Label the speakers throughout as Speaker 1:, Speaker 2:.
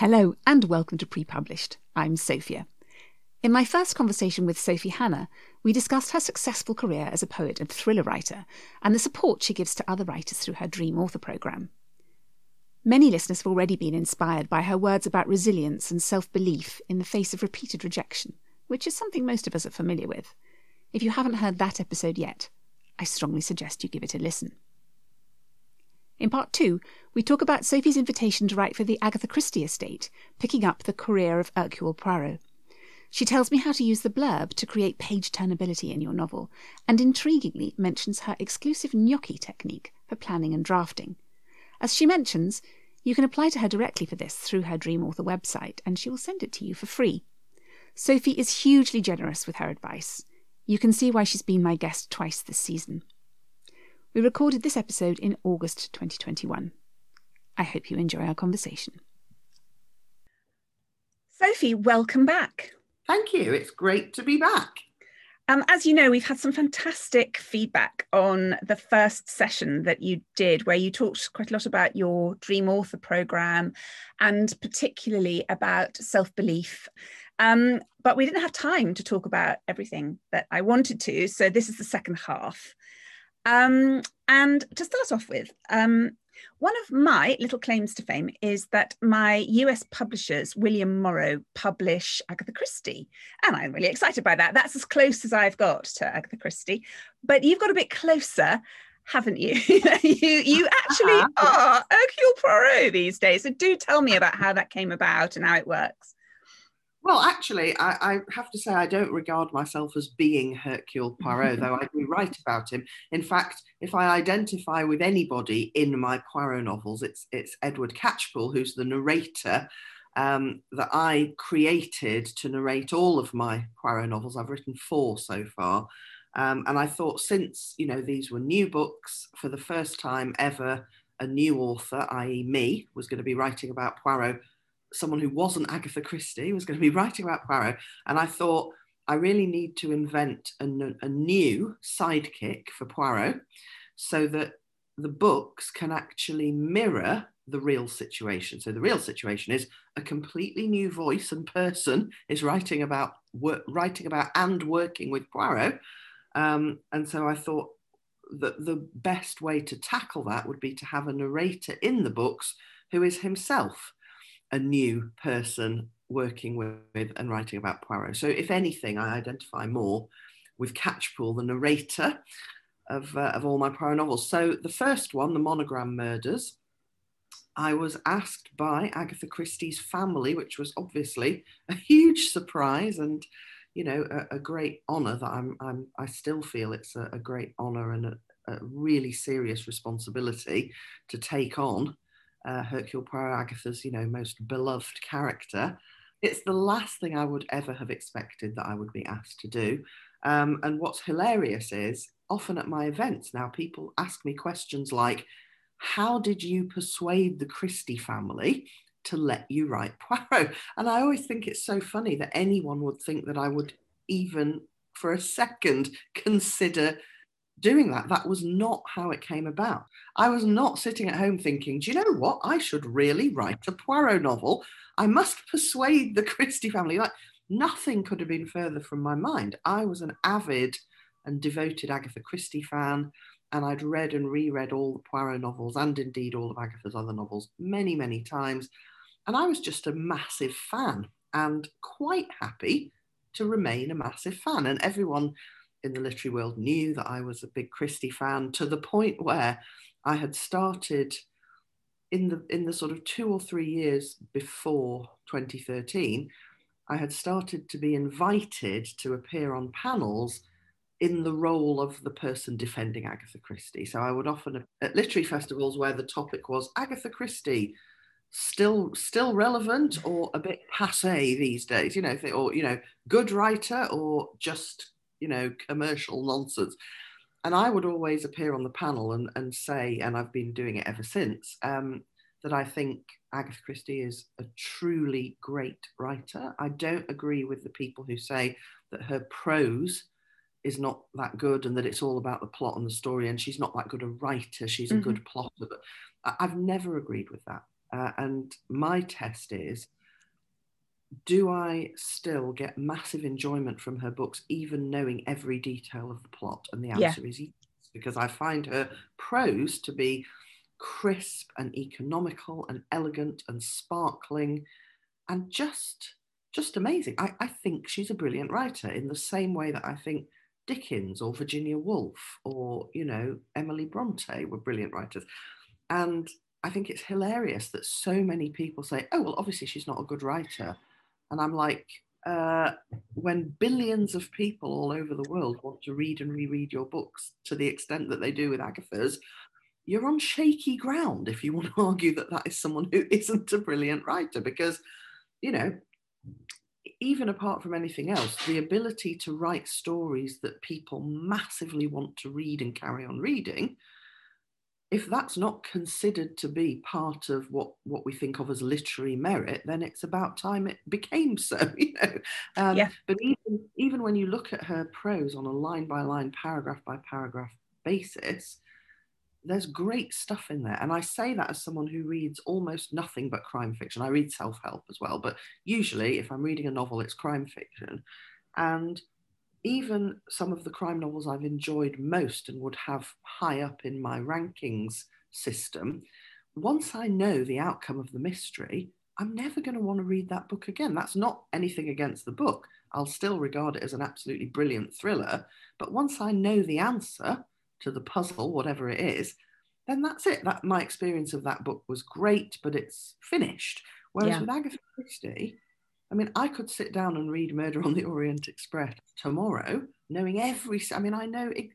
Speaker 1: Hello and welcome to Pre Published. I'm Sophia. In my first conversation with Sophie Hannah, we discussed her successful career as a poet and thriller writer and the support she gives to other writers through her Dream Author programme. Many listeners have already been inspired by her words about resilience and self belief in the face of repeated rejection, which is something most of us are familiar with. If you haven't heard that episode yet, I strongly suggest you give it a listen. In part two, we talk about Sophie's invitation to write for the Agatha Christie estate, picking up the career of Hercule Poirot. She tells me how to use the blurb to create page turnability in your novel, and intriguingly mentions her exclusive gnocchi technique for planning and drafting. As she mentions, you can apply to her directly for this through her Dream Author website, and she will send it to you for free. Sophie is hugely generous with her advice. You can see why she's been my guest twice this season. We recorded this episode in August 2021. I hope you enjoy our conversation. Sophie, welcome back.
Speaker 2: Thank you. It's great to be back.
Speaker 1: Um, as you know, we've had some fantastic feedback on the first session that you did, where you talked quite a lot about your Dream Author program and particularly about self belief. Um, but we didn't have time to talk about everything that I wanted to. So this is the second half. Um, and to start off with, um, one of my little claims to fame is that my US publishers, William Morrow, publish Agatha Christie. And I'm really excited by that. That's as close as I've got to Agatha Christie. But you've got a bit closer, haven't you? you, you actually uh-huh. are Hercule Poirot these days. So do tell me about how that came about and how it works.
Speaker 2: Well, actually, I, I, have to say I don't regard myself as being Hercule Poirot, though I do write about him. In fact, if I identify with anybody in my Poirot novels, it's it's Edward Catchpool, who's the narrator um, that I created to narrate all of my Poirot novels. I've written four so far, um, and I thought since you know these were new books for the first time ever, a new author, i.e., me, was going to be writing about Poirot someone who wasn't Agatha Christie was going to be writing about Poirot. And I thought, I really need to invent a, a new sidekick for Poirot so that the books can actually mirror the real situation. So the real situation is a completely new voice and person is writing about work, writing about and working with Poirot. Um, and so I thought that the best way to tackle that would be to have a narrator in the books who is himself a new person working with and writing about Poirot. So, if anything, I identify more with Catchpool, the narrator of, uh, of all my Poirot novels. So, the first one, The Monogram Murders, I was asked by Agatha Christie's family, which was obviously a huge surprise and, you know, a, a great honour that I'm, I'm, I still feel it's a, a great honour and a, a really serious responsibility to take on uh, Hercule Poirot, Agatha's, you know, most beloved character. It's the last thing I would ever have expected that I would be asked to do. Um, and what's hilarious is often at my events now, people ask me questions like, How did you persuade the Christie family to let you write Poirot? And I always think it's so funny that anyone would think that I would even for a second consider doing that. That was not how it came about. I was not sitting at home thinking, do you know what? I should really write a Poirot novel. I must persuade the Christie family. Like nothing could have been further from my mind. I was an avid and devoted Agatha Christie fan, and I'd read and reread all the Poirot novels and indeed all of Agatha's other novels many, many times. And I was just a massive fan and quite happy to remain a massive fan. And everyone in the literary world knew that I was a big Christie fan to the point where I had started in the in the sort of two or three years before 2013, I had started to be invited to appear on panels in the role of the person defending Agatha Christie. So I would often at literary festivals where the topic was Agatha Christie, still still relevant or a bit passe these days, you know, or you know, good writer or just you know, commercial nonsense. And I would always appear on the panel and, and say, and I've been doing it ever since, um, that I think Agatha Christie is a truly great writer. I don't agree with the people who say that her prose is not that good and that it's all about the plot and the story and she's not that good a writer, she's a mm-hmm. good plotter. But I've never agreed with that. Uh, and my test is do I still get massive enjoyment from her books, even knowing every detail of the plot? And the answer yeah. is yes, because I find her prose to be crisp and economical and elegant and sparkling and just just amazing. I, I think she's a brilliant writer in the same way that I think Dickens or Virginia Woolf or, you know, Emily Bronte were brilliant writers. And I think it's hilarious that so many people say, oh, well, obviously she's not a good writer. And I'm like, uh, when billions of people all over the world want to read and reread your books to the extent that they do with Agatha's, you're on shaky ground if you want to argue that that is someone who isn't a brilliant writer. Because, you know, even apart from anything else, the ability to write stories that people massively want to read and carry on reading if that's not considered to be part of what what we think of as literary merit, then it's about time it became so. You know, um, yeah. But even even when you look at her prose on a line by line, paragraph by paragraph basis, there's great stuff in there. And I say that as someone who reads almost nothing but crime fiction. I read self help as well, but usually if I'm reading a novel, it's crime fiction. And even some of the crime novels I've enjoyed most and would have high up in my rankings system, once I know the outcome of the mystery, I'm never going to want to read that book again. That's not anything against the book. I'll still regard it as an absolutely brilliant thriller. But once I know the answer to the puzzle, whatever it is, then that's it. That my experience of that book was great, but it's finished. Whereas yeah. with Agatha Christie, I mean, I could sit down and read Murder on the Orient Express tomorrow, knowing every. I mean, I know it.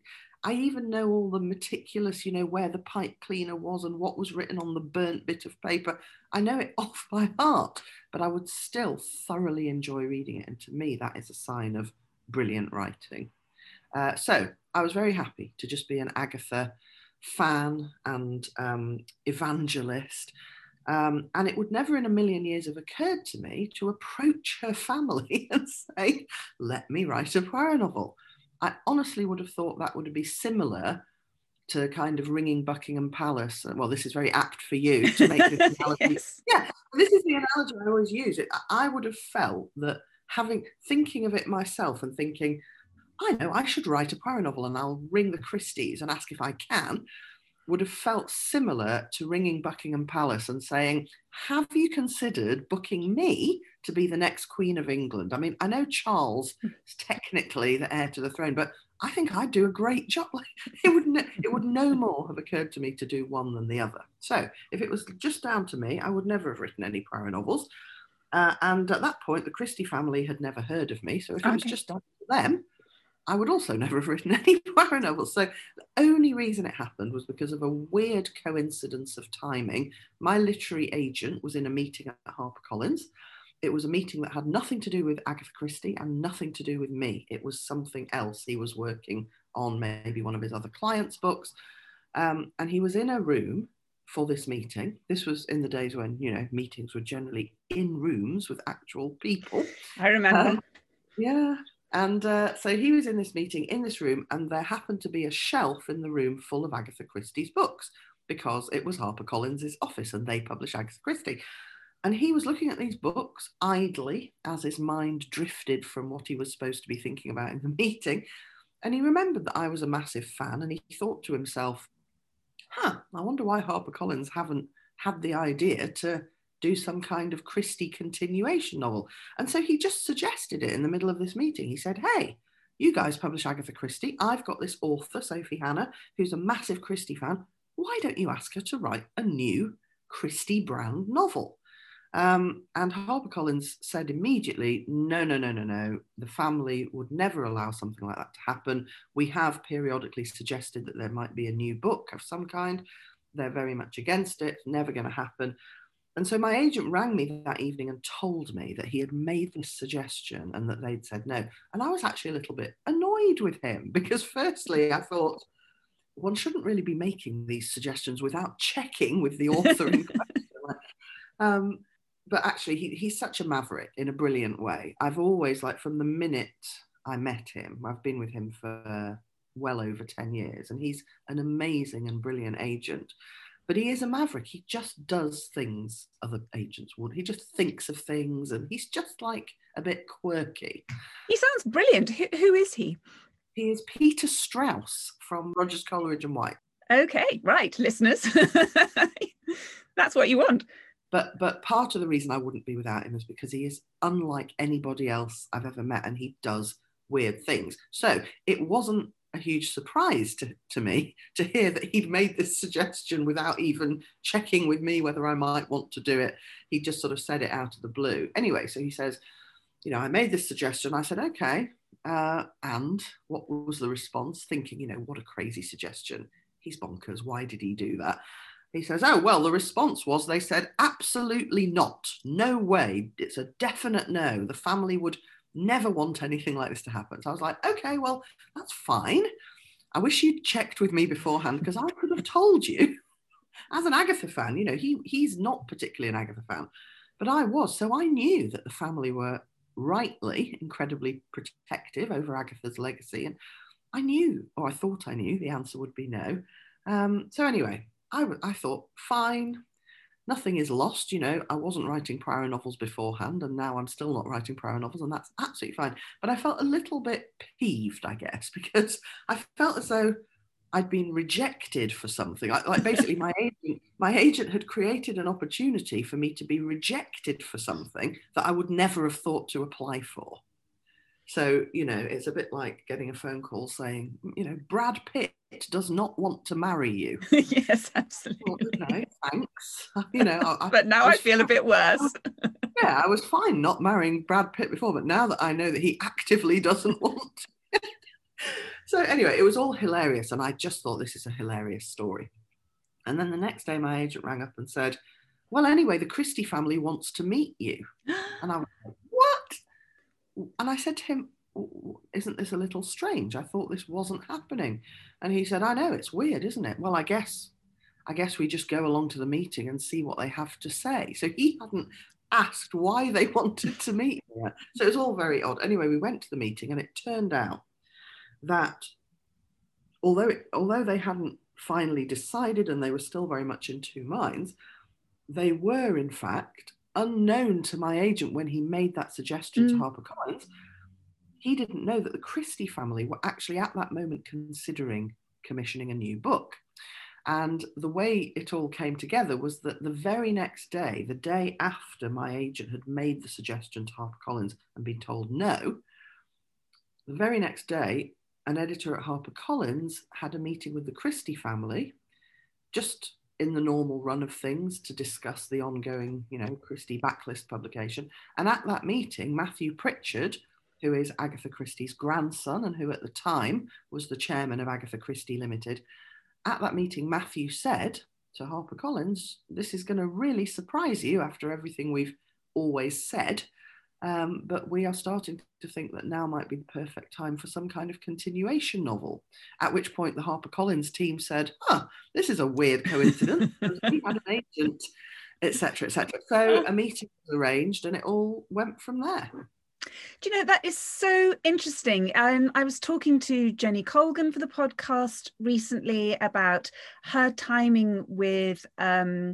Speaker 2: I even know all the meticulous, you know, where the pipe cleaner was and what was written on the burnt bit of paper. I know it off by heart, but I would still thoroughly enjoy reading it. And to me, that is a sign of brilliant writing. Uh, so I was very happy to just be an Agatha fan and um, evangelist um, and it would never in a million years have occurred to me to approach her family and say, let me write a Poirot novel. I honestly would have thought that would be similar to kind of ringing Buckingham Palace. Well, this is very apt for you to make this analogy. yes. Yeah, this is the analogy I always use. It. I would have felt that having thinking of it myself and thinking, I know I should write a Poirot novel and I'll ring the Christies and ask if I can would have felt similar to ringing Buckingham Palace and saying, Have you considered booking me to be the next Queen of England? I mean, I know Charles is technically the heir to the throne, but I think I'd do a great job. it would no, it would no more have occurred to me to do one than the other. So if it was just down to me, I would never have written any Poirot novels. Uh, and at that point, the Christie family had never heard of me. So if it was just down to them, I would also never have written any Poirot novels. So the only reason it happened was because of a weird coincidence of timing. My literary agent was in a meeting at HarperCollins. It was a meeting that had nothing to do with Agatha Christie and nothing to do with me. It was something else. He was working on maybe one of his other clients' books. Um, and he was in a room for this meeting. This was in the days when, you know, meetings were generally in rooms with actual people.
Speaker 1: I remember. Um,
Speaker 2: yeah, and uh, so he was in this meeting in this room, and there happened to be a shelf in the room full of Agatha Christie's books because it was HarperCollins' office and they publish Agatha Christie. And he was looking at these books idly as his mind drifted from what he was supposed to be thinking about in the meeting. And he remembered that I was a massive fan and he thought to himself, huh, I wonder why HarperCollins haven't had the idea to do some kind of Christie continuation novel. And so he just suggested it in the middle of this meeting. He said, Hey, you guys publish Agatha Christie. I've got this author, Sophie Hannah, who's a massive Christie fan. Why don't you ask her to write a new Christie Brown novel? Um, and HarperCollins said immediately, no, no, no, no, no. The family would never allow something like that to happen. We have periodically suggested that there might be a new book of some kind. They're very much against it, never going to happen. And so my agent rang me that evening and told me that he had made this suggestion and that they'd said no. And I was actually a little bit annoyed with him because, firstly, I thought one shouldn't really be making these suggestions without checking with the author in question. Um, but actually, he, he's such a maverick in a brilliant way. I've always, like, from the minute I met him, I've been with him for well over 10 years, and he's an amazing and brilliant agent. But he is a maverick. He just does things other agents would. He just thinks of things and he's just like a bit quirky.
Speaker 1: He sounds brilliant. Who, who is he?
Speaker 2: He is Peter Strauss from Rogers Coleridge and White.
Speaker 1: Okay, right, listeners. That's what you want.
Speaker 2: But but part of the reason I wouldn't be without him is because he is unlike anybody else I've ever met and he does weird things. So it wasn't a huge surprise to, to me to hear that he'd made this suggestion without even checking with me whether I might want to do it. He just sort of said it out of the blue. Anyway, so he says, you know, I made this suggestion. I said, okay. Uh, and what was the response? Thinking, you know, what a crazy suggestion. He's bonkers. Why did he do that? He says, Oh, well, the response was they said, Absolutely not. No way. It's a definite no. The family would never want anything like this to happen. So I was like, okay, well, that's fine. I wish you'd checked with me beforehand because I could have told you. As an Agatha fan, you know, he he's not particularly an Agatha fan, but I was. So I knew that the family were rightly incredibly protective over Agatha's legacy. And I knew, or I thought I knew, the answer would be no. Um, so anyway, I, I thought, fine, nothing is lost. You know, I wasn't writing Poirot novels beforehand, and now I'm still not writing Poirot novels, and that's absolutely fine. But I felt a little bit peeved, I guess, because I felt as though I'd been rejected for something. I, like basically, my agent, my agent had created an opportunity for me to be rejected for something that I would never have thought to apply for. So, you know, it's a bit like getting a phone call saying, you know, Brad Pitt does not want to marry you.
Speaker 1: yes, absolutely.
Speaker 2: Well, no, thanks. You know,
Speaker 1: I, but now I, I feel fine. a bit worse.
Speaker 2: yeah, I was fine not marrying Brad Pitt before, but now that I know that he actively doesn't want. so anyway, it was all hilarious, and I just thought this is a hilarious story. And then the next day, my agent rang up and said, "Well, anyway, the Christie family wants to meet you," and I was like, "What?" And I said to him, isn't this a little strange? I thought this wasn't happening. And he said, I know, it's weird, isn't it? Well, I guess I guess we just go along to the meeting and see what they have to say. So he hadn't asked why they wanted to meet me. So it was all very odd. Anyway, we went to the meeting and it turned out that although it, although they hadn't finally decided and they were still very much in two minds, they were in fact unknown to my agent when he made that suggestion mm. to HarperCollins, he didn't know that the Christie family were actually at that moment considering commissioning a new book. And the way it all came together was that the very next day, the day after my agent had made the suggestion to HarperCollins and been told no, the very next day, an editor at HarperCollins had a meeting with the Christie family, just in the normal run of things to discuss the ongoing, you know, Christie backlist publication. And at that meeting, Matthew Pritchard, who is Agatha Christie's grandson and who at the time was the chairman of Agatha Christie Limited, at that meeting, Matthew said to HarperCollins, This is going to really surprise you after everything we've always said. Um, but we are starting to think that now might be the perfect time for some kind of continuation novel. At which point the HarperCollins team said, "Huh, this is a weird coincidence. we had an agent, etc., etc." So a meeting was arranged, and it all went from there.
Speaker 1: Do you know that is so interesting? Um, I was talking to Jenny Colgan for the podcast recently about her timing with. Um,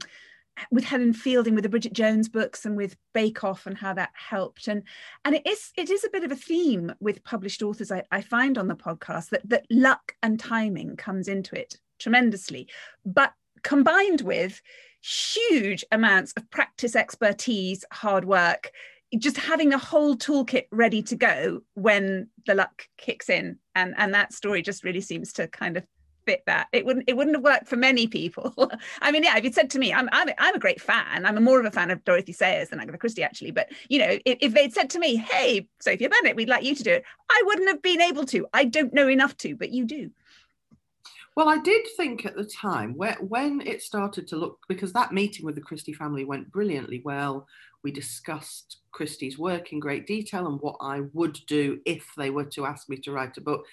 Speaker 1: with Helen Fielding with the Bridget Jones books and with Bake Off and how that helped. And and it is it is a bit of a theme with published authors I, I find on the podcast that that luck and timing comes into it tremendously. But combined with huge amounts of practice expertise hard work just having the whole toolkit ready to go when the luck kicks in. And and that story just really seems to kind of fit that. It wouldn't it wouldn't have worked for many people. I mean, yeah, if you'd said to me, I'm I'm I'm a great fan. I'm a more of a fan of Dorothy Sayers than Agatha Christie actually. But you know, if, if they'd said to me, "Hey, Sophia Bennett, we'd like you to do it," I wouldn't have been able to. I don't know enough to, but you do.
Speaker 2: Well, I did think at the time where, when it started to look because that meeting with the Christie family went brilliantly well. We discussed Christie's work in great detail and what I would do if they were to ask me to write a book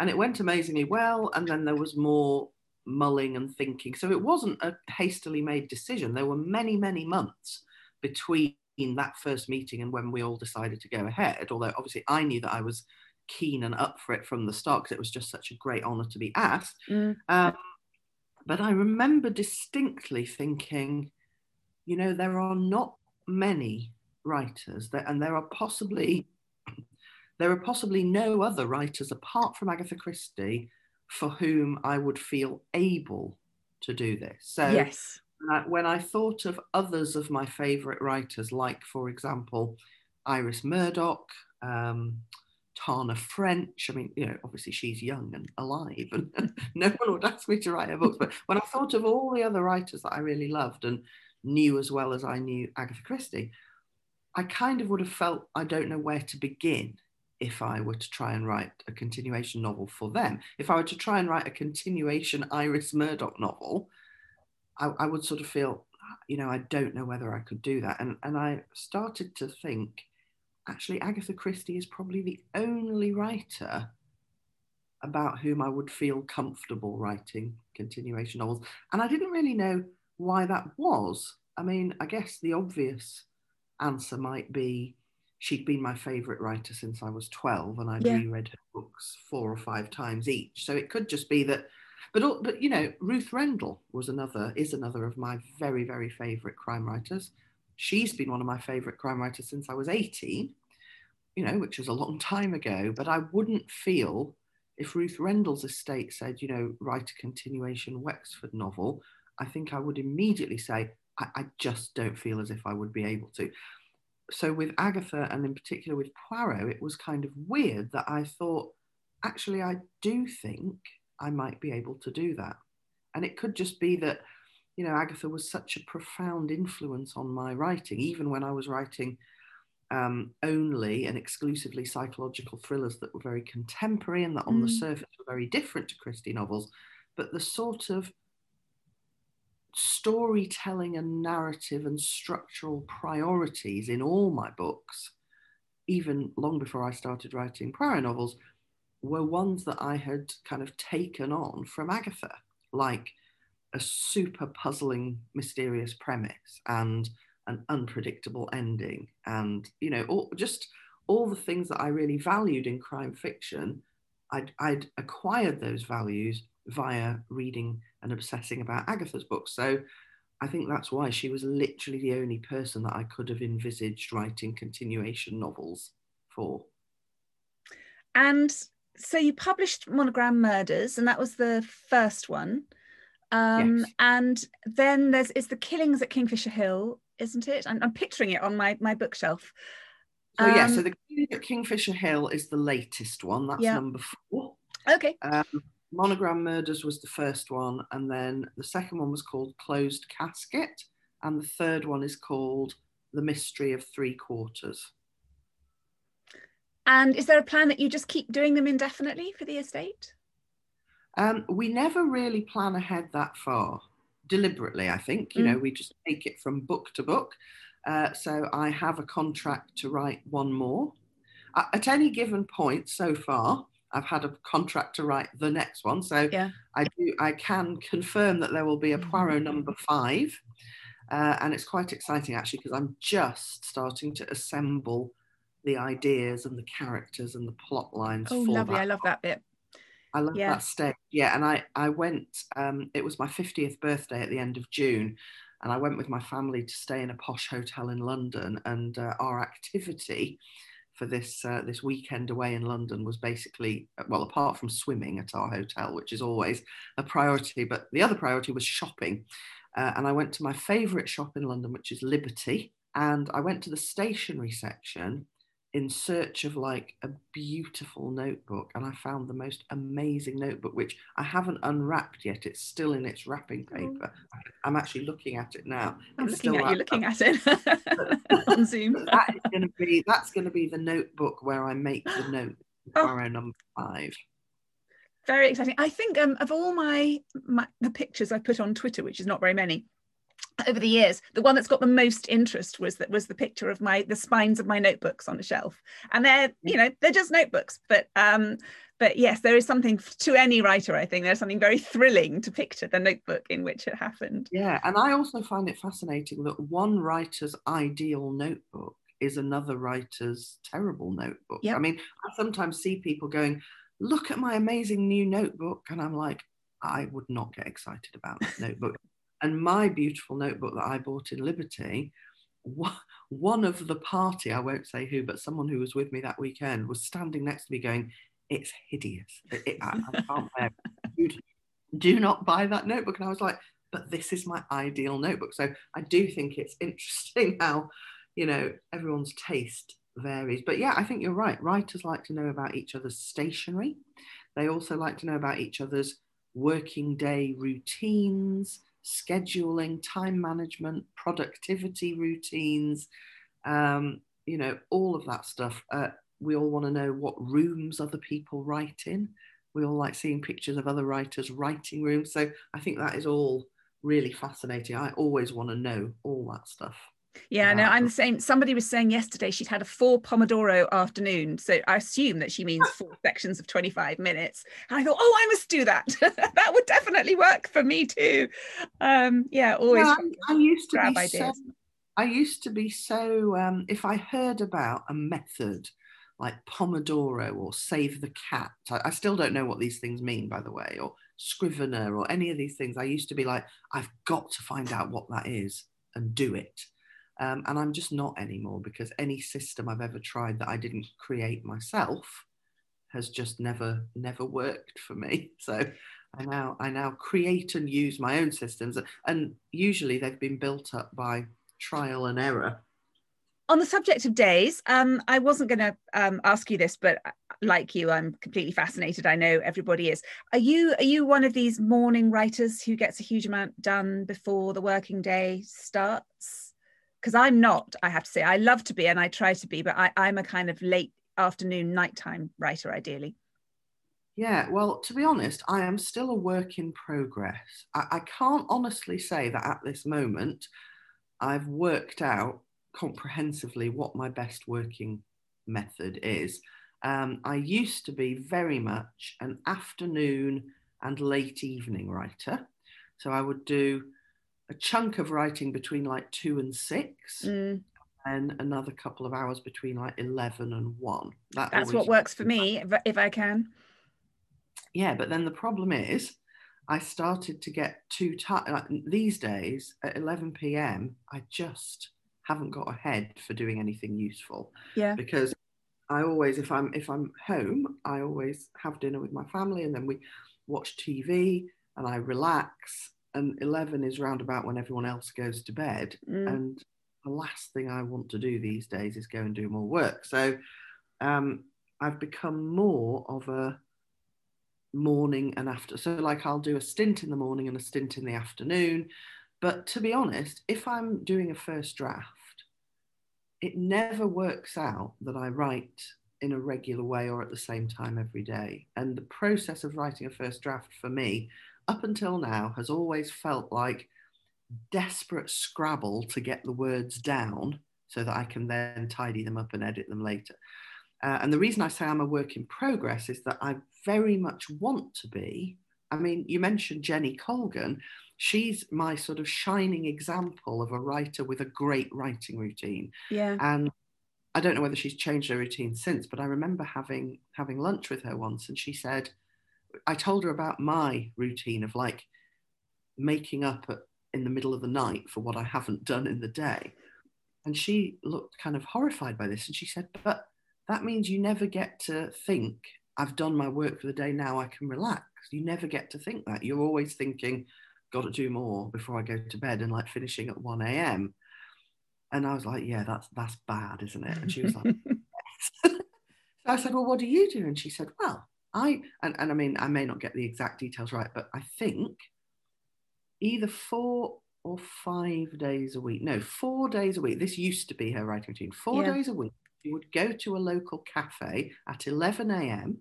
Speaker 2: and it went amazingly well. And then there was more mulling and thinking. So it wasn't a hastily made decision. There were many, many months between that first meeting and when we all decided to go ahead. Although obviously I knew that I was keen and up for it from the start because it was just such a great honour to be asked. Mm. Um, but I remember distinctly thinking, you know, there are not many writers that, and there are possibly there are possibly no other writers apart from Agatha Christie for whom I would feel able to do this. So
Speaker 1: yes.
Speaker 2: when I thought of others of my favourite writers, like for example, Iris Murdoch, um, Tana French. I mean, you know, obviously she's young and alive, and no one would ask me to write her books. But when I thought of all the other writers that I really loved and knew as well as I knew Agatha Christie, I kind of would have felt I don't know where to begin if I were to try and write a continuation novel for them. If I were to try and write a continuation Iris Murdoch novel, I, I would sort of feel, you know, I don't know whether I could do that. And, and I started to think, actually, Agatha Christie is probably the only writer about whom I would feel comfortable writing continuation novels. And I didn't really know why that was. I mean, I guess the obvious answer might be she'd been my favourite writer since I was 12 and I'd yeah. reread her books four or five times each. So it could just be that, but, but you know, Ruth Rendell was another, is another of my very, very favourite crime writers. She's been one of my favourite crime writers since I was 18, you know, which was a long time ago. But I wouldn't feel if Ruth Rendell's estate said, you know, write a continuation Wexford novel, I think I would immediately say, I, I just don't feel as if I would be able to so with Agatha and in particular with Poirot, it was kind of weird that I thought, actually, I do think I might be able to do that. And it could just be that, you know, Agatha was such a profound influence on my writing, even when I was writing um, only and exclusively psychological thrillers that were very contemporary and that on mm. the surface were very different to Christie novels. But the sort of storytelling and narrative and structural priorities in all my books, even long before I started writing Poirot novels, were ones that I had kind of taken on from Agatha, like a super puzzling, mysterious premise and an unpredictable ending, and you know, all, just all the things that I really valued in crime fiction. I'd, I'd acquired those values via reading and obsessing about Agatha's books. So I think that's why she was literally the only person that I could have envisaged writing continuation novels for.
Speaker 1: And so you published Monogram Murders, and that was the first one. Um, yes. And then there's it's the Killings at Kingfisher Hill, isn't it? I'm, I'm picturing it on my my bookshelf.
Speaker 2: So um, yeah, so um, the Killings at Kingfisher Hill is the latest one. That's yeah. number four.
Speaker 1: Okay.
Speaker 2: Um, Monogram Murders was the first one, and then the second one was called Closed Casket, and the third one is called The Mystery of Three Quarters.
Speaker 1: And is there a plan that you just keep doing them indefinitely for the estate?
Speaker 2: Um, we never really plan ahead that far, deliberately, I think. You mm. know, we just take it from book to book. Uh, so I have a contract to write one more. At any given point so far, I've had a contract to write the next one, so
Speaker 1: yeah.
Speaker 2: I do. I can confirm that there will be a Poirot mm-hmm. number five, uh, and it's quite exciting actually because I'm just starting to assemble the ideas and the characters and the plot lines.
Speaker 1: Oh, lovely! I love that bit.
Speaker 2: I love yeah. that stage. Yeah, and I I went. Um, it was my 50th birthday at the end of June, and I went with my family to stay in a posh hotel in London, and uh, our activity for this uh, this weekend away in London was basically well, apart from swimming at our hotel, which is always a priority, but the other priority was shopping. Uh, and I went to my favourite shop in London, which is Liberty, and I went to the stationery section in search of like a beautiful notebook and I found the most amazing notebook which I haven't unwrapped yet it's still in its wrapping oh. paper. I'm actually looking at it now.
Speaker 1: I'm it's looking at you looking at it on Zoom.
Speaker 2: That is going to be that's going to be the notebook where I make the note oh. number five.
Speaker 1: Very exciting. I think um, of all my, my the pictures I put on Twitter which is not very many over the years the one that's got the most interest was that was the picture of my the spines of my notebooks on a shelf and they're you know they're just notebooks but um but yes there is something to any writer i think there's something very thrilling to picture the notebook in which it happened
Speaker 2: yeah and i also find it fascinating that one writer's ideal notebook is another writer's terrible notebook
Speaker 1: yep.
Speaker 2: i mean i sometimes see people going look at my amazing new notebook and i'm like I would not get excited about that notebook. And my beautiful notebook that I bought in Liberty, one of the party, I won't say who, but someone who was with me that weekend was standing next to me going, It's hideous. It, it, I, I, can't bear it. Do not buy that notebook. And I was like, But this is my ideal notebook. So I do think it's interesting how, you know, everyone's taste varies. But yeah, I think you're right. Writers like to know about each other's stationery. They also like to know about each other's working day routines, scheduling, time management, productivity routines, um, you know, all of that stuff. Uh, we all want to know what rooms other people write in. We all like seeing pictures of other writers' writing rooms. So I think that is all really fascinating. I always want to know all that stuff.
Speaker 1: Yeah, no, I'm the same. Somebody was saying yesterday she'd had a four Pomodoro afternoon. So I assume that she means four sections of 25 minutes. And I thought, oh, I must do that. that would definitely work for me too. Um, yeah, always. Yeah,
Speaker 2: I, I, used to be ideas. so, I used to be so, um, if I heard about a method like Pomodoro or Save the Cat, I, I still don't know what these things mean, by the way, or Scrivener or any of these things. I used to be like, I've got to find out what that is and do it um, and I'm just not anymore because any system I've ever tried that I didn't create myself has just never never worked for me. So I now I now create and use my own systems, and usually they've been built up by trial and error.
Speaker 1: On the subject of days, um, I wasn't going to um, ask you this, but uh, like you, I'm completely fascinated. I know everybody is. Are you are you one of these morning writers who gets a huge amount done before the working day starts? Because I'm not, I have to say, I love to be and I try to be, but I, I'm a kind of late afternoon, nighttime writer, ideally.
Speaker 2: Yeah, well, to be honest, I am still a work in progress. I, I can't honestly say that at this moment I've worked out comprehensively what my best working method is. Um, I used to be very much an afternoon and late evening writer. So I would do a chunk of writing between like two and six. Mm. And another couple of hours between like 11 and 1.
Speaker 1: That That's what works for me, if, if I can.
Speaker 2: Yeah, but then the problem is, I started to get too tired. Like, these days at 11 p.m., I just haven't got a head for doing anything useful.
Speaker 1: Yeah.
Speaker 2: Because I always, if I'm if I'm home, I always have dinner with my family, and then we watch TV, and I relax, and 11 is round about when everyone else goes to bed mm. and the last thing i want to do these days is go and do more work. So um, i've become more of a morning and after so like i'll do a stint in the morning and a stint in the afternoon. But to be honest if i'm doing a first draft it never works out that i write in a regular way or at the same time every day. And the process of writing a first draft for me up until now has always felt like desperate scrabble to get the words down so that I can then tidy them up and edit them later. Uh, and the reason I say I'm a work in progress is that I very much want to be. I mean, you mentioned Jenny Colgan. She's my sort of shining example of a writer with a great writing routine.
Speaker 1: Yeah.
Speaker 2: And I don't know whether she's changed her routine since, but I remember having having lunch with her once, and she said, I told her about my routine of like making up at, in the middle of the night for what I haven't done in the day. And she looked kind of horrified by this. And she said, But that means you never get to think, I've done my work for the day, now I can relax. You never get to think that. You're always thinking, got to do more before I go to bed and like finishing at 1 a.m. And I was like, yeah, that's that's bad, isn't it? And she was like, so I said, well, what do you do? And she said, well, I and, and I mean I may not get the exact details right, but I think either four or five days a week. No, four days a week. This used to be her writing routine. Four yeah. days a week. She would go to a local cafe at 11 a.m.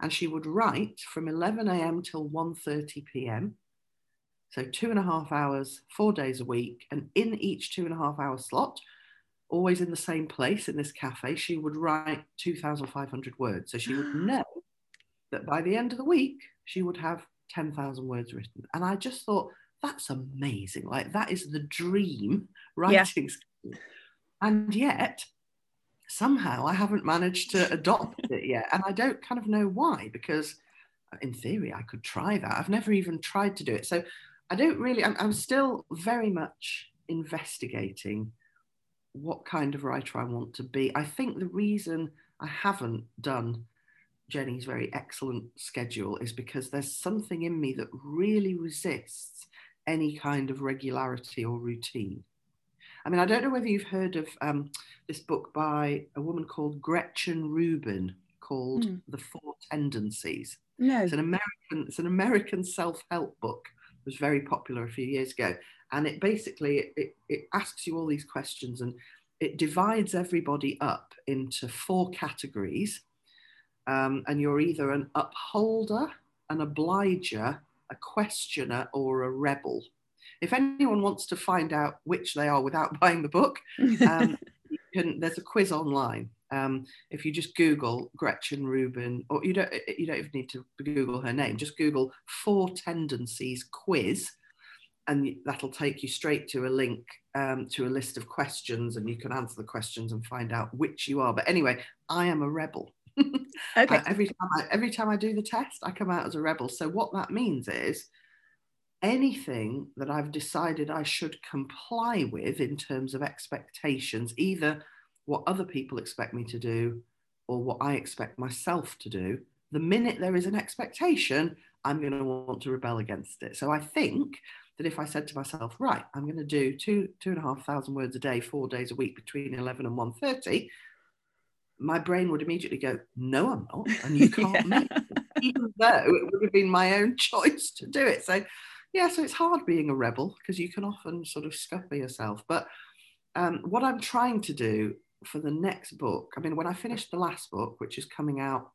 Speaker 2: and she would write from 11 a.m. till 1:30 p.m. So two and a half hours, four days a week, and in each two and a half hour slot, always in the same place in this cafe, she would write 2,500 words. So she would know that by the end of the week, she would have 10,000 words written. And I just thought, that's amazing. Like, that is the dream writing yeah. And yet, somehow I haven't managed to adopt it yet. And I don't kind of know why, because uh, in theory, I could try that. I've never even tried to do it. So I don't really, I'm, I'm still very much investigating what kind of writer I want to be. I think the reason I haven't done Jenny's very excellent schedule is because there's something in me that really resists any kind of regularity or routine. I mean, I don't know whether you've heard of um, this book by a woman called Gretchen Rubin called mm. The Four Tendencies.
Speaker 1: No.
Speaker 2: It's an American, it's an American self-help book. It was very popular a few years ago. And it basically it, it asks you all these questions and it divides everybody up into four categories. Um, and you're either an upholder, an obliger, a questioner, or a rebel. If anyone wants to find out which they are without buying the book, um, can, there's a quiz online. Um, if you just Google Gretchen Rubin, or you don't you don't even need to Google her name, just Google Four Tendencies Quiz, and that'll take you straight to a link um, to a list of questions, and you can answer the questions and find out which you are. But anyway, I am a rebel.
Speaker 1: okay.
Speaker 2: Uh, every time I, every time I do the test, I come out as a rebel. So what that means is anything that I've decided I should comply with in terms of expectations, either what other people expect me to do or what I expect myself to do, the minute there is an expectation, I'm going to want to rebel against it. So I think that if I said to myself, right, I'm going to do two two and a half thousand words a day, four days a week between 11 and 1.30, my brain would immediately go, no, I'm not. And you can't yeah. make it, even though it would have been my own choice to do it. So yeah, so it's hard being a rebel because you can often sort of scupper yourself. But um, what I'm trying to do for the next book, I mean, when I finish the last book, which is coming out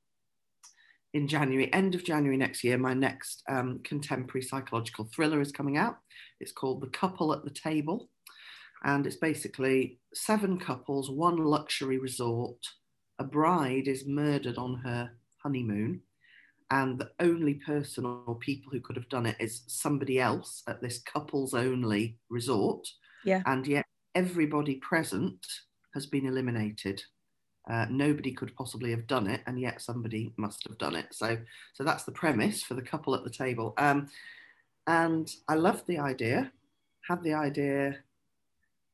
Speaker 2: in January, end of January next year, my next um, contemporary psychological thriller is coming out. It's called The Couple at the Table. And it's basically seven couples, one luxury resort. A bride is murdered on her honeymoon and the only person or people who could have done it is somebody else at this couples only resort.
Speaker 1: Yeah.
Speaker 2: And yet everybody present has been eliminated. Uh, nobody could possibly have done it, and yet somebody must have done it. So, so that's the premise for the couple at the table. Um, and I loved the idea, had the idea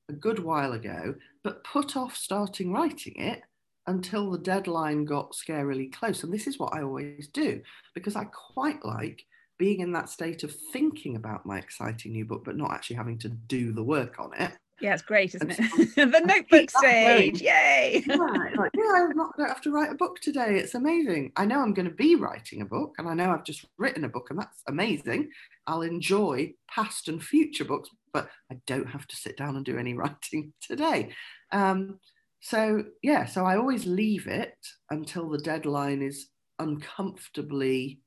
Speaker 2: a good while ago, but put off starting writing it until the deadline got scarily close. And this is what I always do because I quite like being in that state of thinking about my exciting new book, but not actually having to do the work on it.
Speaker 1: Yeah, it's great, isn't it? the notebook stage, yay!
Speaker 2: yeah, like, yeah, I'm not going to have to write a book today. It's amazing. I know I'm going to be writing a book, and I know I've just written a book, and that's amazing. I'll enjoy past and future books, but I don't have to sit down and do any writing today. Um, so yeah, so I always leave it until the deadline is uncomfortably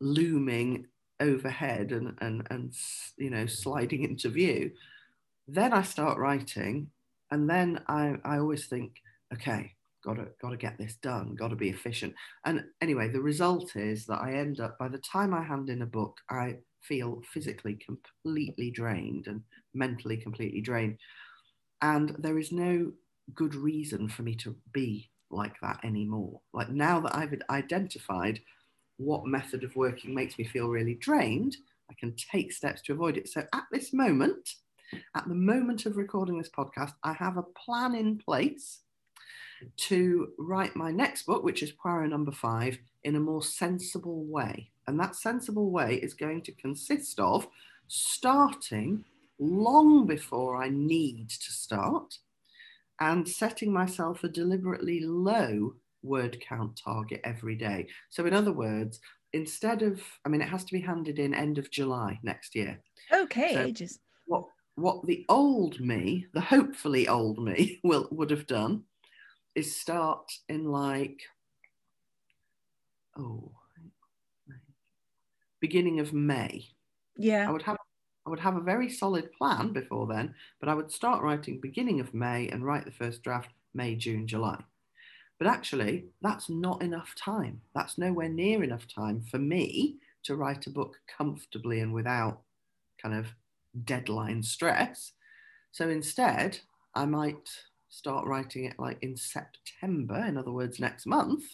Speaker 2: looming overhead and and and you know sliding into view. Then I start writing, and then I I always think, okay, gotta gotta get this done, gotta be efficient. And anyway, the result is that I end up by the time I hand in a book, I feel physically completely drained and mentally completely drained. And there is no good reason for me to be like that anymore. Like now that I've identified what method of working makes me feel really drained, I can take steps to avoid it. So at this moment, at the moment of recording this podcast, I have a plan in place to write my next book, which is Poirot number five, in a more sensible way. And that sensible way is going to consist of starting long before I need to start and setting myself a deliberately low word count target every day. So, in other words, instead of, I mean, it has to be handed in end of July next year.
Speaker 1: Okay, so ages.
Speaker 2: What what the old me, the hopefully old me, will would have done, is start in like, oh, beginning of May.
Speaker 1: Yeah.
Speaker 2: I would have I would have a very solid plan before then, but I would start writing beginning of May and write the first draft May, June, July. But actually, that's not enough time. That's nowhere near enough time for me to write a book comfortably and without kind of deadline stress. So instead, I might start writing it like in September, in other words, next month,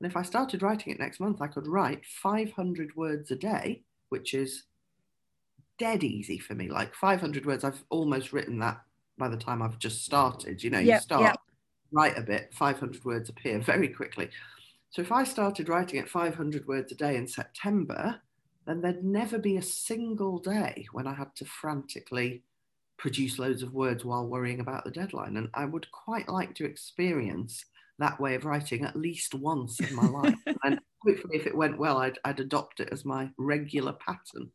Speaker 2: And if I started writing it next month, I could write 500 words a day, which is dead easy for me. Like 500 words, I've almost written that by the time I've just started. You know,
Speaker 1: Yep,
Speaker 2: you start,
Speaker 1: yep.
Speaker 2: write a bit, 500 words appear very quickly. So if I started writing at 500 words a day in September, then there'd never be a single day when I had to frantically produce loads of words while worrying about the deadline. And I would quite like to experience that way of writing at least once in my life. and hopefully, if it went well, I'd, I'd adopt it as my regular pattern.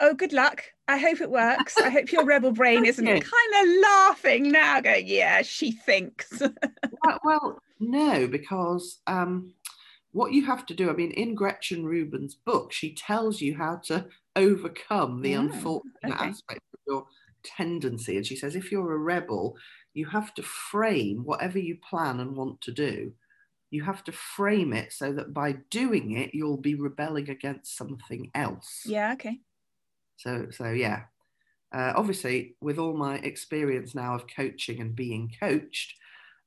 Speaker 1: Oh, good luck. I hope it works. I hope your rebel brain isn't kind of laughing now, going, yeah, she thinks.
Speaker 2: well, well, no, because um, what you have to do, I mean, in Gretchen Rubin's book, she tells you how to overcome the
Speaker 1: Oh,
Speaker 2: unfortunate
Speaker 1: okay.
Speaker 2: aspect of your tendency. And she says, if you're a rebel, you have to frame whatever you plan and want to do. You have to frame it so that by doing it, you'll be rebelling against something else.
Speaker 1: yeah, okay.
Speaker 2: So, so yeah. Uh, obviously, with all my experience now of coaching and being coached,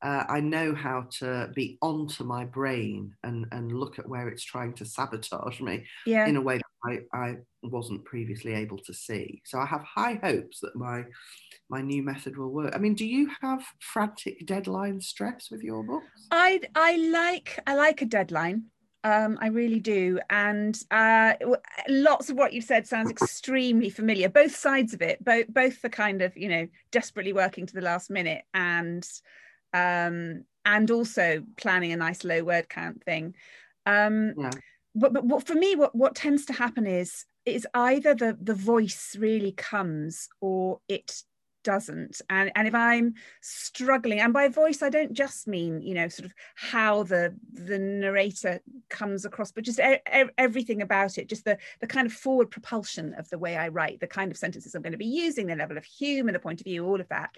Speaker 2: uh, I know how to be onto my brain and, and look at where it's trying to sabotage me
Speaker 1: Yeah.
Speaker 2: in a way that I, I wasn't previously able to see. So I have high hopes that my my new method will work. I mean, do you have frantic deadline stress with your books?
Speaker 1: I I like I like a deadline. Um, I really do, and uh, lots of what you've said sounds extremely familiar. Both sides of it, both both the kind of you know desperately working to the last minute, and um, and also planning a nice low word count thing. Um,
Speaker 2: Yeah.
Speaker 1: but, but what for me, what what tends to happen is is either the the voice really comes or it doesn't and and if i'm struggling and by voice i don't just mean you know sort of how the the narrator comes across but just e- everything about it just the the kind of forward propulsion of the way i write the kind of sentences i'm going to be using the level of humor the point of view all of that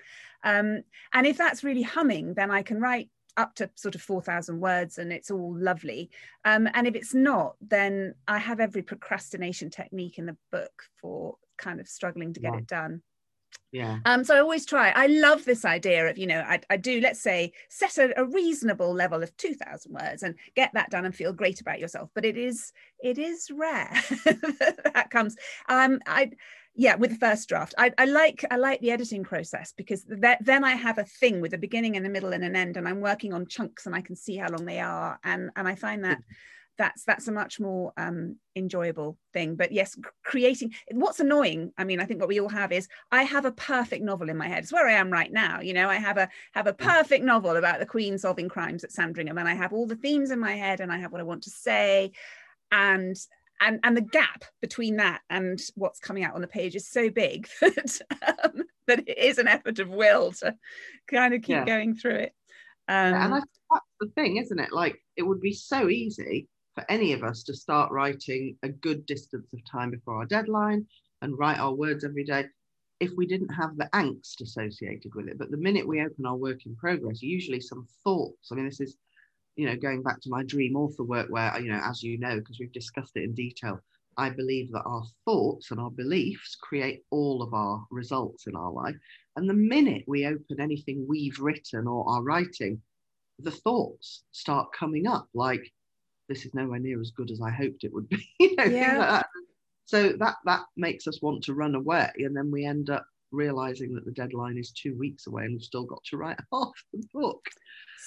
Speaker 1: um, and if that's really humming then i can write up to sort of 4,000 words and it's all lovely. Um, and if it's not, then I have every procrastination technique in the book for kind of struggling to get
Speaker 2: Yeah.
Speaker 1: it done.
Speaker 2: Yeah.
Speaker 1: Um, so I always try. I love this idea of, you know, I, I do, let's say, set a, a reasonable level of 2,000 words and get that done and feel great about yourself. But it is, it is rare that, that comes. Um, I, yeah, with the first draft, I, I like, I like the editing process because that, then I have a thing with a beginning and a middle and an end, and I'm working on chunks and I can see how long they are, and and I find that that's that's a much more um, enjoyable thing. But yes, creating what's annoying. I mean, I think what we all have is I have a perfect novel in my head. It's where I am right now. You know, I have a have a perfect novel about the Queen solving crimes at Sandringham, and I have all the themes in my head, and I have what I want to say, and and and the gap between that and what's coming out on the page is so big that um, that it is an effort of will to kind of keep
Speaker 2: Yeah.
Speaker 1: going through it. Um,
Speaker 2: and I that's the thing, isn't it? Like it would be so easy for any of us to start writing a good distance of time before our deadline and write our words every day if we didn't have the angst associated with it. But the minute we open our work in progress, usually some thoughts. I mean, this is, you know, going back to my dream author work where, you know, as you know, because we've discussed it in detail, I believe that our thoughts and our beliefs create all of our results in our life. And the minute we open anything we've written or are writing, the thoughts start coming up like, this is nowhere near as good as I hoped it would be. you know,
Speaker 1: Yeah.
Speaker 2: like that. So that that makes us want to run away, and then we end up realizing that the deadline is two weeks away, and we've still got to write half the book.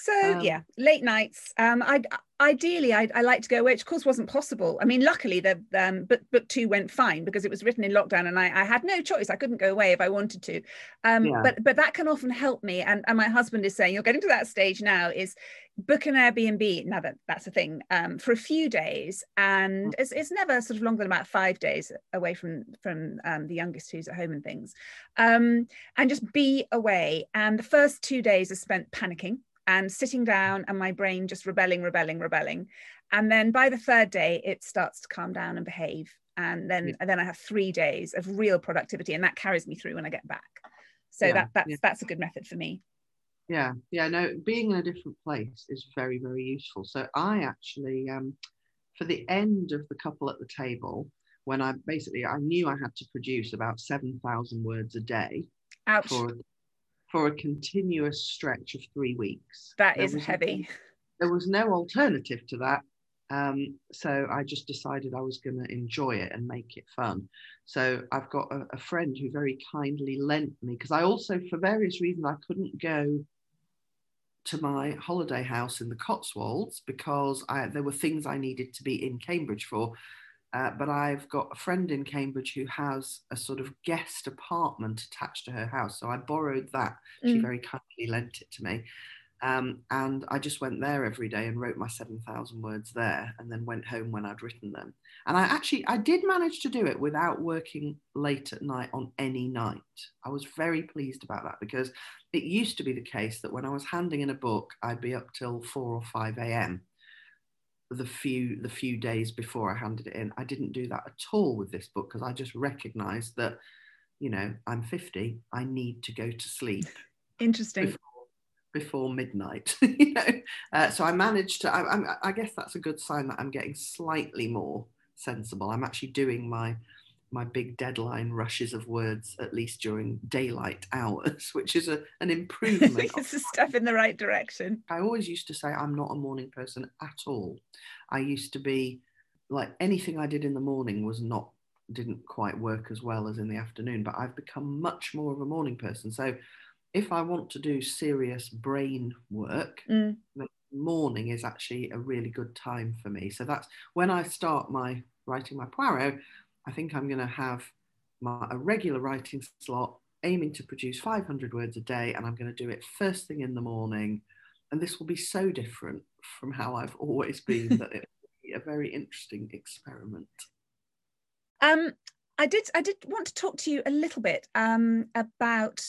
Speaker 1: So
Speaker 2: Um,
Speaker 1: yeah, late nights. Um, I ideally I'd, I like to go away, which of course wasn't possible. I mean, luckily the um, book book two went fine because it was written in lockdown, and I, I had no choice. I couldn't go away if I wanted to. Um,
Speaker 2: Yeah.
Speaker 1: But but that can often help me. And and my husband is saying you're getting to that stage now. Is book an Airbnb. Now that that's a thing um, for a few days, and it's, it's never sort of longer than about five days away from from um, the youngest who's at home and things, um, and just be away. And the first two days are spent panicking and sitting down and my brain just rebelling, rebelling, rebelling. And then by the third day, it starts to calm down and behave. And then
Speaker 2: Yeah.
Speaker 1: and then I have three days of real productivity, and that carries me through when I get back. So
Speaker 2: Yeah,
Speaker 1: that that's
Speaker 2: yeah.
Speaker 1: that's a good method for me.
Speaker 2: Yeah, yeah, no, being in a different place is very, very useful. So I actually, um, for the end of the couple at the table, when I basically I knew I had to produce about seven thousand words a day
Speaker 1: Ouch.
Speaker 2: for for a continuous stretch of three weeks.
Speaker 1: that
Speaker 2: There
Speaker 1: is heavy.
Speaker 2: there was no alternative to that. Um, so I just decided I was going to enjoy it and make it fun. So I've got a, a friend who very kindly lent me because I also, for various reasons, I couldn't go to my holiday house in the Cotswolds because I, there were things I needed to be in Cambridge for. Uh, but I've got a friend in Cambridge who has a sort of guest apartment attached to her house. So I borrowed that. Mm. She very kindly lent it to me. Um, and I just went there every day and wrote my 7,000 words there and then went home when I'd written them. And I actually, I did manage to do it without working late at night on any night. I was very pleased about that because it used to be the case that when I was handing in a book, I'd be up till 4 or 5 a.m. The few the few days before I handed it in, I didn't do that at all with this book because I just recognised that, you know, I'm 50. I need to go to sleep.
Speaker 1: Interesting.
Speaker 2: Before before midnight. you know, uh, so I managed to. I, I, guess that's a good sign that I'm getting slightly more sensible. I'm actually doing my my big deadline rushes of words at least during daylight hours, which is a, an improvement.
Speaker 1: it's a step in the right direction.
Speaker 2: I always used to say I'm not a morning person at all. I used to be like anything I did in the morning was not didn't quite work as well as in the afternoon, but I've become much more of a morning person. So if I want to do serious brain work, mm. the morning is actually a really good time for me. So that's when I start my writing my Poirot, I think I'm going to have my, a regular writing slot aiming to produce 500 words a day, and I'm going to do it first thing in the morning. And this will be so different from how I've always been that it will be a very interesting experiment.
Speaker 1: Um, I did. I did want to talk to you a little bit um, about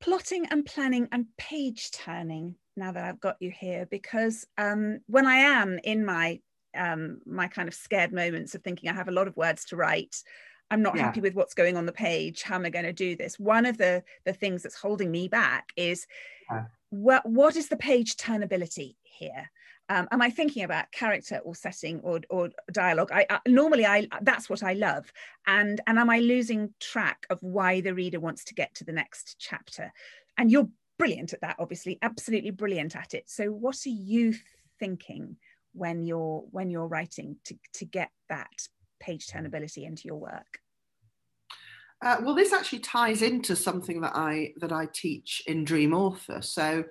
Speaker 1: plotting and planning and page turning now that I've got you here because um, when I am in my um, my kind of scared moments of thinking I have a lot of words to write, I'm not yeah. happy with what's going on the page. How am I going to do this? One of the the things that's holding me back is yeah. what what is the page turnability here? um, am I thinking about character or setting or, or dialogue? I, I, normally I that's what I love, and and am I losing track of why the reader wants to get to the next chapter? And you're brilliant at that, obviously, absolutely brilliant at it. So what are you thinking when you're when you're writing to to get that page turnability into your work?
Speaker 2: Uh, well, this actually ties into something that I that I teach in Dream Author. So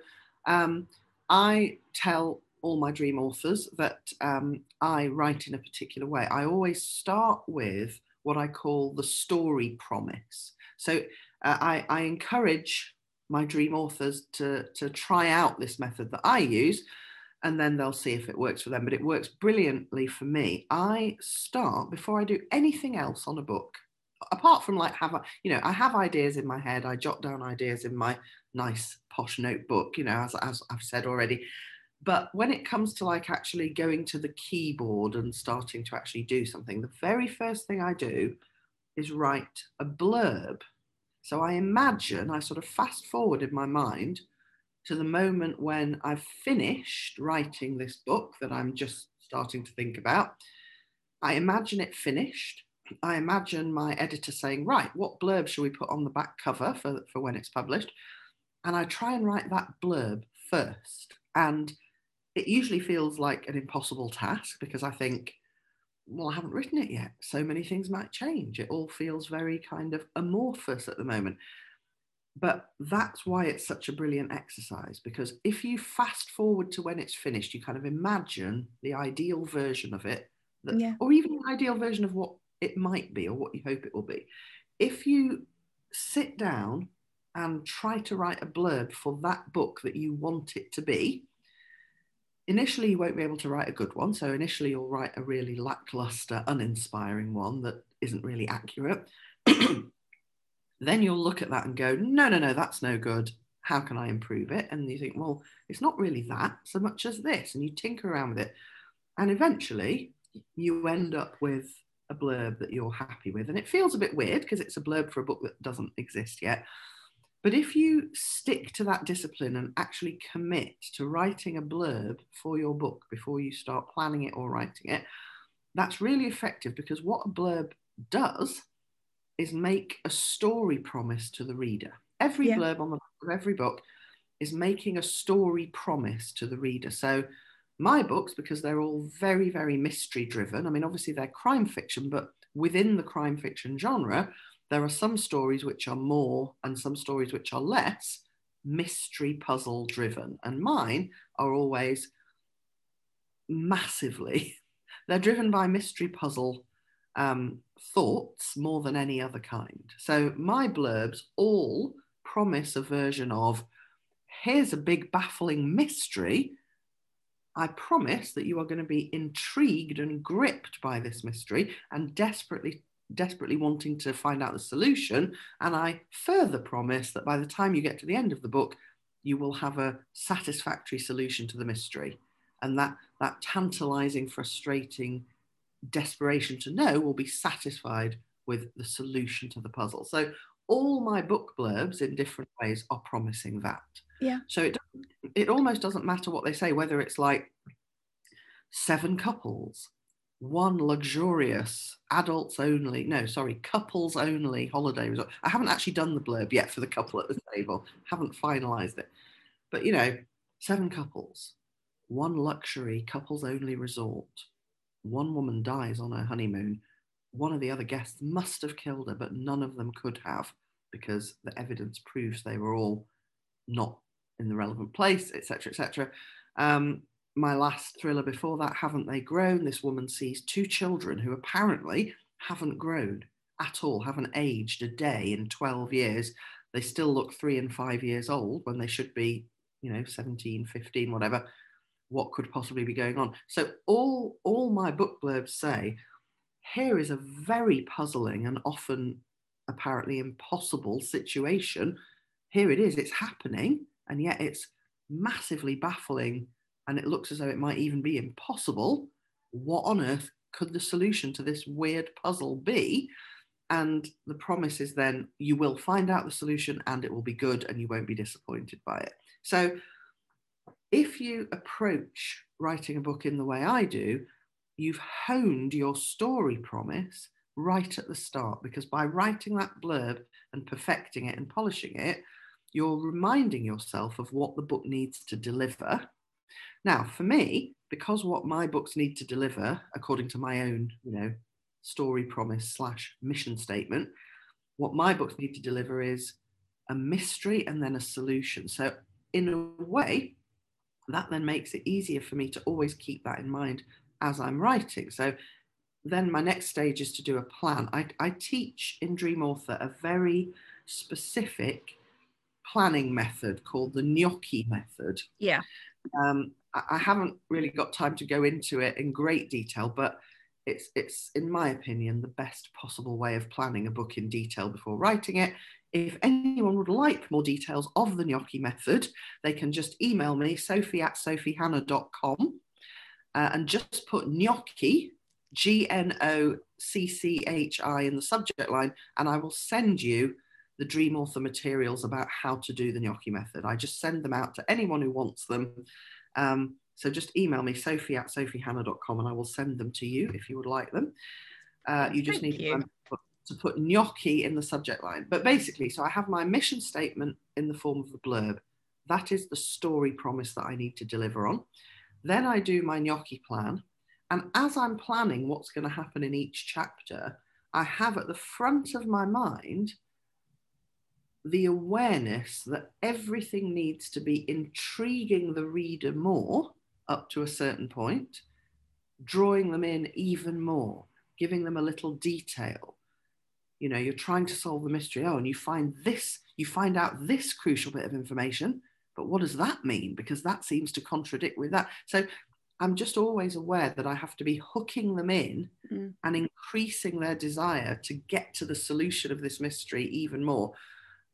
Speaker 2: um, I tell all my dream authors that um, I write in a particular way. I always start with what I call the story promise. So uh, I, I, encourage my dream authors to, to try out this method that I use, and then they'll see if it works for them. But it works brilliantly for me. I start before I do anything else on a book. Apart from like have a, you know, I have ideas in my head. I jot down ideas in my nice posh notebook. You know, as, as I've said already, but when it comes to like actually going to the keyboard and starting to actually do something, the very first thing I do is write a blurb. So I imagine, I sort of fast forward in my mind to the moment when I've finished writing this book that I'm just starting to think about. I imagine it finished. I imagine my editor saying, right, what blurb shall we put on the back cover for, for when it's published? And I try and write that blurb first. And it usually feels like an impossible task because I think, well, I haven't written it yet. So many things might change. It all feels very kind of amorphous at the moment. But that's why it's such a brilliant exercise because if you fast forward to when it's finished, you kind of imagine the ideal version of it, that, yeah. or even the ideal version of what it might be or what you hope it will be. If you sit down and try to write a blurb for that book that you want it to be, initially you won't be able to write a good one. So initially you'll write a really lackluster, uninspiring one that isn't really accurate. then you'll look at that and go, no, no, no, that's no good. How can I improve it? And you think, well, it's not really that so much as this. And you tinker around with it. And eventually you end up with a blurb that you're happy with. And it feels a bit weird because it's a blurb for a book that doesn't exist yet. But if you stick to that discipline and actually commit to writing a blurb for your book before you start planning it or writing it, that's really effective because what a blurb does is make a story promise to the reader. Every yeah. blurb on the back of every book is making a story promise to the reader. So my books, because they're all very, very mystery driven, I mean, obviously they're crime fiction, but within the crime fiction genre, there are some stories which are more and some stories which are less mystery puzzle driven. And mine are always massively, they're driven by mystery puzzle um, thoughts more than any other kind. So my blurbs all promise a version of here's a big baffling mystery. I promise that you are going to be intrigued and gripped by this mystery and desperately desperately wanting to find out the solution. And I further promise that by the time you get to the end of the book, you will have a satisfactory solution to the mystery. And that, that tantalizing, frustrating desperation to know will be satisfied with the solution to the puzzle. So all my book blurbs in different ways are promising that.
Speaker 1: Yeah.
Speaker 2: So it it almost doesn't matter what they say, whether it's like seven couples one luxurious adults only no sorry couples only holiday resort i haven't actually done the blurb yet for the couple at the table haven't finalized it but you know seven couples one luxury couples only resort one woman dies on her honeymoon one of the other guests must have killed her but none of them could have because the evidence proves they were all not in the relevant place etc etc um, my last thriller before that, Haven't They Grown? This woman sees two children who apparently haven't grown at all, haven't aged a day in 12 years. They still look three and five years old when they should be, you know, 17, 15, whatever. What could possibly be going on? So all all my book blurbs say, here is a very puzzling and often apparently impossible situation. Here it is, it's happening, and yet it's massively baffling and it looks as though it might even be impossible, what on earth could the solution to this weird puzzle be? And the promise is then you will find out the solution and it will be good and you won't be disappointed by it. So if you approach writing a book in the way I do, you've honed your story promise right at the start because by writing that blurb and perfecting it and polishing it, you're reminding yourself of what the book needs to deliver now, for me, because what my books need to deliver, according to my own, you know, story promise slash mission statement, what my books need to deliver is a mystery and then a solution. So, in a way, that then makes it easier for me to always keep that in mind as I'm writing. So, then my next stage is to do a plan. I, I teach in Dream Author a very specific planning method called the gnocchi method.
Speaker 1: Yeah.
Speaker 2: Um, I haven't really got time to go into it in great detail, but it's it's in my opinion the best possible way of planning a book in detail before writing it. If anyone would like more details of the gnocchi method, they can just email me, sophie at sophiehannah.com, uh, and just put gnocchi, G N O C C H I, in the subject line, and I will send you the Dream Author materials about how to do the gnocchi method. I just send them out to anyone who wants them. Um, so just email me, sophie at sophiehannah.com, and I will send them to you if you would like them. Uh, you just Thank need you. To, put, to put gnocchi in the subject line. But basically, so I have my mission statement in the form of the blurb. That is the story promise that I need to deliver on. Then I do my gnocchi plan. And as I'm planning what's going to happen in each chapter, I have at the front of my mind the awareness that everything needs to be intriguing the reader more up to a certain point, drawing them in even more, giving them a little detail. You know, you're trying to solve the mystery. Oh, and you find this, you find out this crucial bit of information, but what does that mean? Because that seems to contradict with that. So I'm just always aware that I have to be hooking them in mm. and increasing their desire to get to the solution of this mystery even more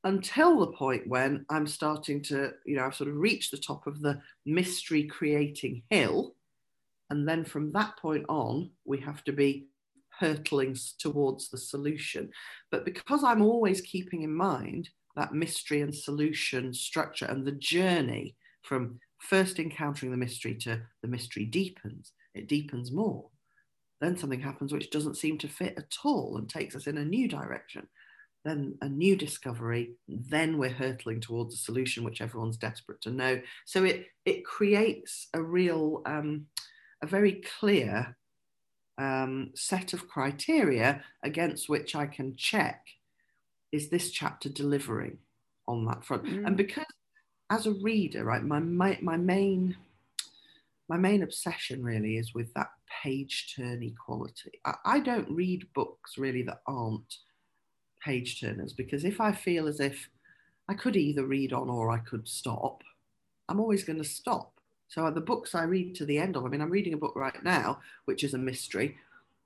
Speaker 2: until the point when I'm starting to, you know, I've sort of reached the top of the mystery creating hill. And then from that point on, we have to be hurtling towards the solution. But because I'm always keeping in mind that mystery and solution structure and the journey from first encountering the mystery to the mystery deepens, it deepens more. Then something happens which doesn't seem to fit at all and takes us in a new direction then a new discovery, then we're hurtling towards a solution which everyone's desperate to know. So it it creates a real, um, a very clear um, set of criteria against which I can check is this chapter delivering on that front? Mm. And because as a reader, right, my, my my main my main obsession really is with that page turn equality. I, I don't read books really that aren't page turners because if I feel as if I could either read on or I could stop, I'm always going to stop. So the books I read to the end of, I mean, I'm reading a book right now, which is a mystery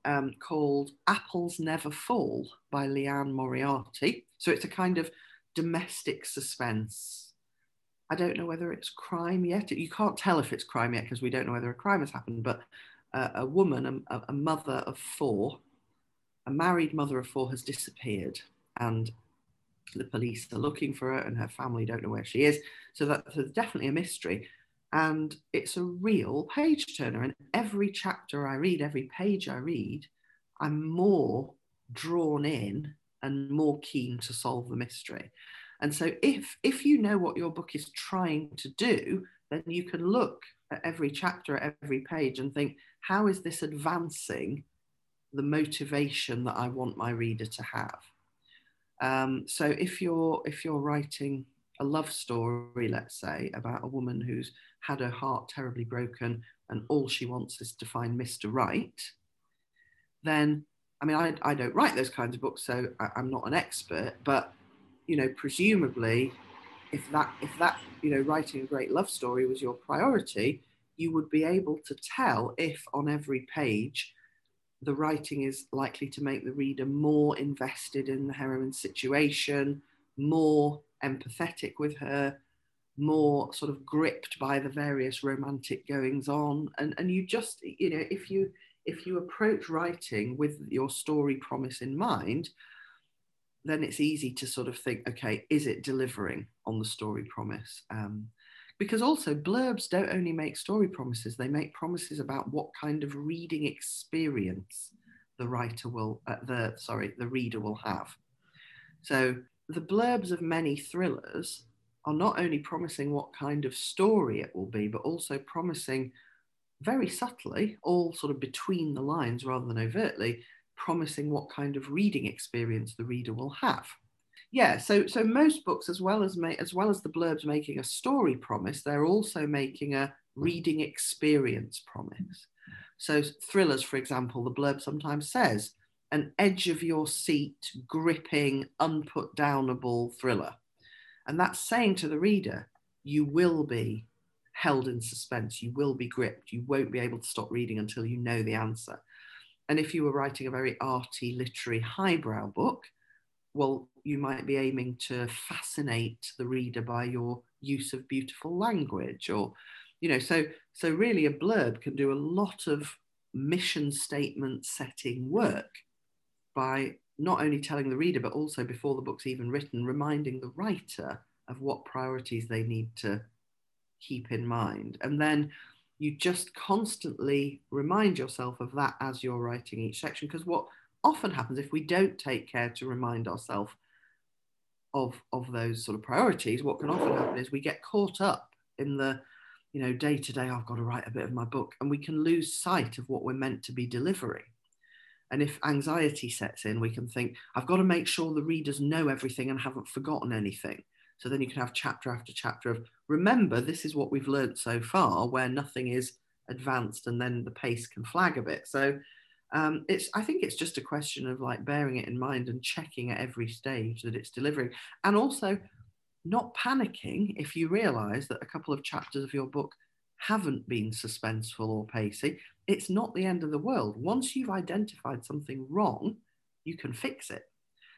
Speaker 2: um, called Apples Never Fall by Liane Moriarty. So it's a kind of domestic suspense. I don't know whether it's crime yet. You can't tell if it's crime yet because we don't know whether a crime has happened, but uh, a woman, a, a mother of four, a married mother of four has disappeared and the police are looking for her and her family don't know where she is. So that's definitely a mystery. And it's a real page turner. And every chapter I read, every page I read, I'm more drawn in and more keen to solve the mystery. And so if if you know what your book is trying to do, then you can look at every chapter, at every page and think, how is this advancing the motivation that I want my reader to have. Um, so if you're if you're writing a love story, let's say, about a woman who's had her heart terribly broken and all she wants is to find Mr. Right, then I mean I, I don't write those kinds of books, so I, I'm not an expert, but you know, presumably if that if that you know writing a great love story was your priority, you would be able to tell if on every page the writing is likely to make the reader more invested in the heroine's situation, more empathetic with her, more sort of gripped by the various romantic goings on. And, and you just, you know, if you if you approach writing with your story promise in mind, then it's easy to sort of think, okay, is it delivering on the story promise? Um, because also blurbs don't only make story promises they make promises about what kind of reading experience the writer will uh, the sorry the reader will have so the blurbs of many thrillers are not only promising what kind of story it will be but also promising very subtly all sort of between the lines rather than overtly promising what kind of reading experience the reader will have. Yeah so so most books as well as ma- as well as the blurbs making a story promise they're also making a reading experience promise. So thrillers for example the blurb sometimes says an edge of your seat gripping unput downable thriller and that's saying to the reader you will be held in suspense you will be gripped you won't be able to stop reading until you know the answer. And if you were writing a very arty literary highbrow book well, you might be aiming to fascinate the reader by your use of beautiful language or you know so so really a blurb can do a lot of mission statement setting work by not only telling the reader but also before the book's even written reminding the writer of what priorities they need to keep in mind. And then you just constantly remind yourself of that as you're writing each section because what often happens if we don't take care to remind ourselves of of those sort of priorities what can often happen is we get caught up in the you know day to day i've got to write a bit of my book and we can lose sight of what we're meant to be delivering and if anxiety sets in we can think i've got to make sure the readers know everything and haven't forgotten anything. So then you can have chapter after chapter of remember this is what we've learned so far where nothing is advanced and then the pace can flag a bit. So um, it's i think it's just a question of like bearing it in mind and checking at every stage that it's delivering. And also not panicking if you realize that a couple of chapters of your book haven't been suspenseful or pacey it's not the end of the world. Once you've identified something wrong you can fix it.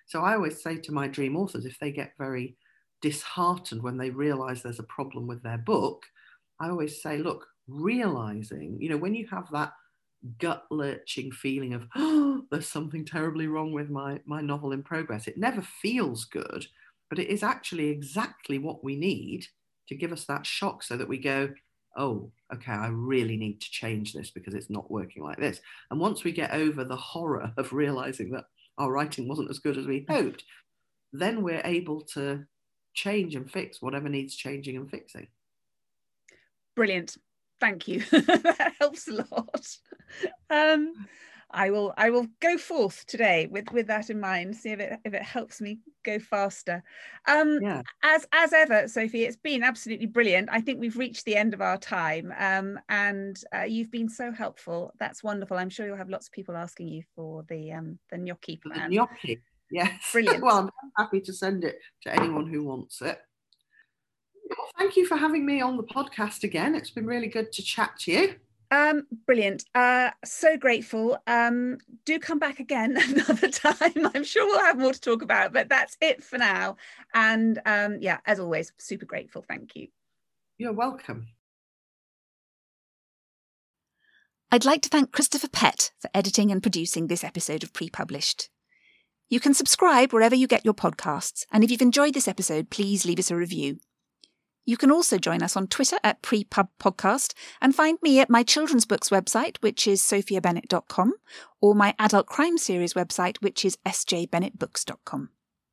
Speaker 2: So i always say to my dream authors if they get very disheartened when they realize there's a problem with their book i always say look realizing you know when you have that gut lurching feeling of oh there's something terribly wrong with my my novel in progress it never feels good but it is actually exactly what we need to give us that shock so that we go oh okay i really need to change this because it's not working like this and once we get over the horror of realizing that our writing wasn't as good as we hoped then we're able to change and fix whatever needs changing and fixing.
Speaker 1: Brilliant. Thank you. that helps a lot. Um, I will I will go forth today with with that in mind. See if it if it helps me go faster. Um, yeah. As as ever, Sophie, it's been absolutely brilliant. I think we've reached the end of our time, um, and uh, you've been so helpful. That's wonderful. I'm sure you'll have lots of people asking you for the um, the gnocchi plan.
Speaker 2: The gnocchi, yes.
Speaker 1: Brilliant.
Speaker 2: well, I'm happy to send it to anyone who wants it. Well, thank you for having me on the podcast again. It's been really good to chat to you.
Speaker 1: Um, brilliant. Uh, so grateful. Um, do come back again another time. I'm sure we'll have more to talk about, but that's it for now. And um, yeah, as always, super grateful. Thank you.
Speaker 2: You're welcome.
Speaker 1: I'd like to thank Christopher Pett for editing and producing this episode of Pre Published. You can subscribe wherever you get your podcasts, and if you've enjoyed this episode, please leave us a review. You can also join us on Twitter at Prepub Podcast and find me at my children's books website, which is sophiabennett.com, or my adult crime series website, which is sjbennettbooks.com.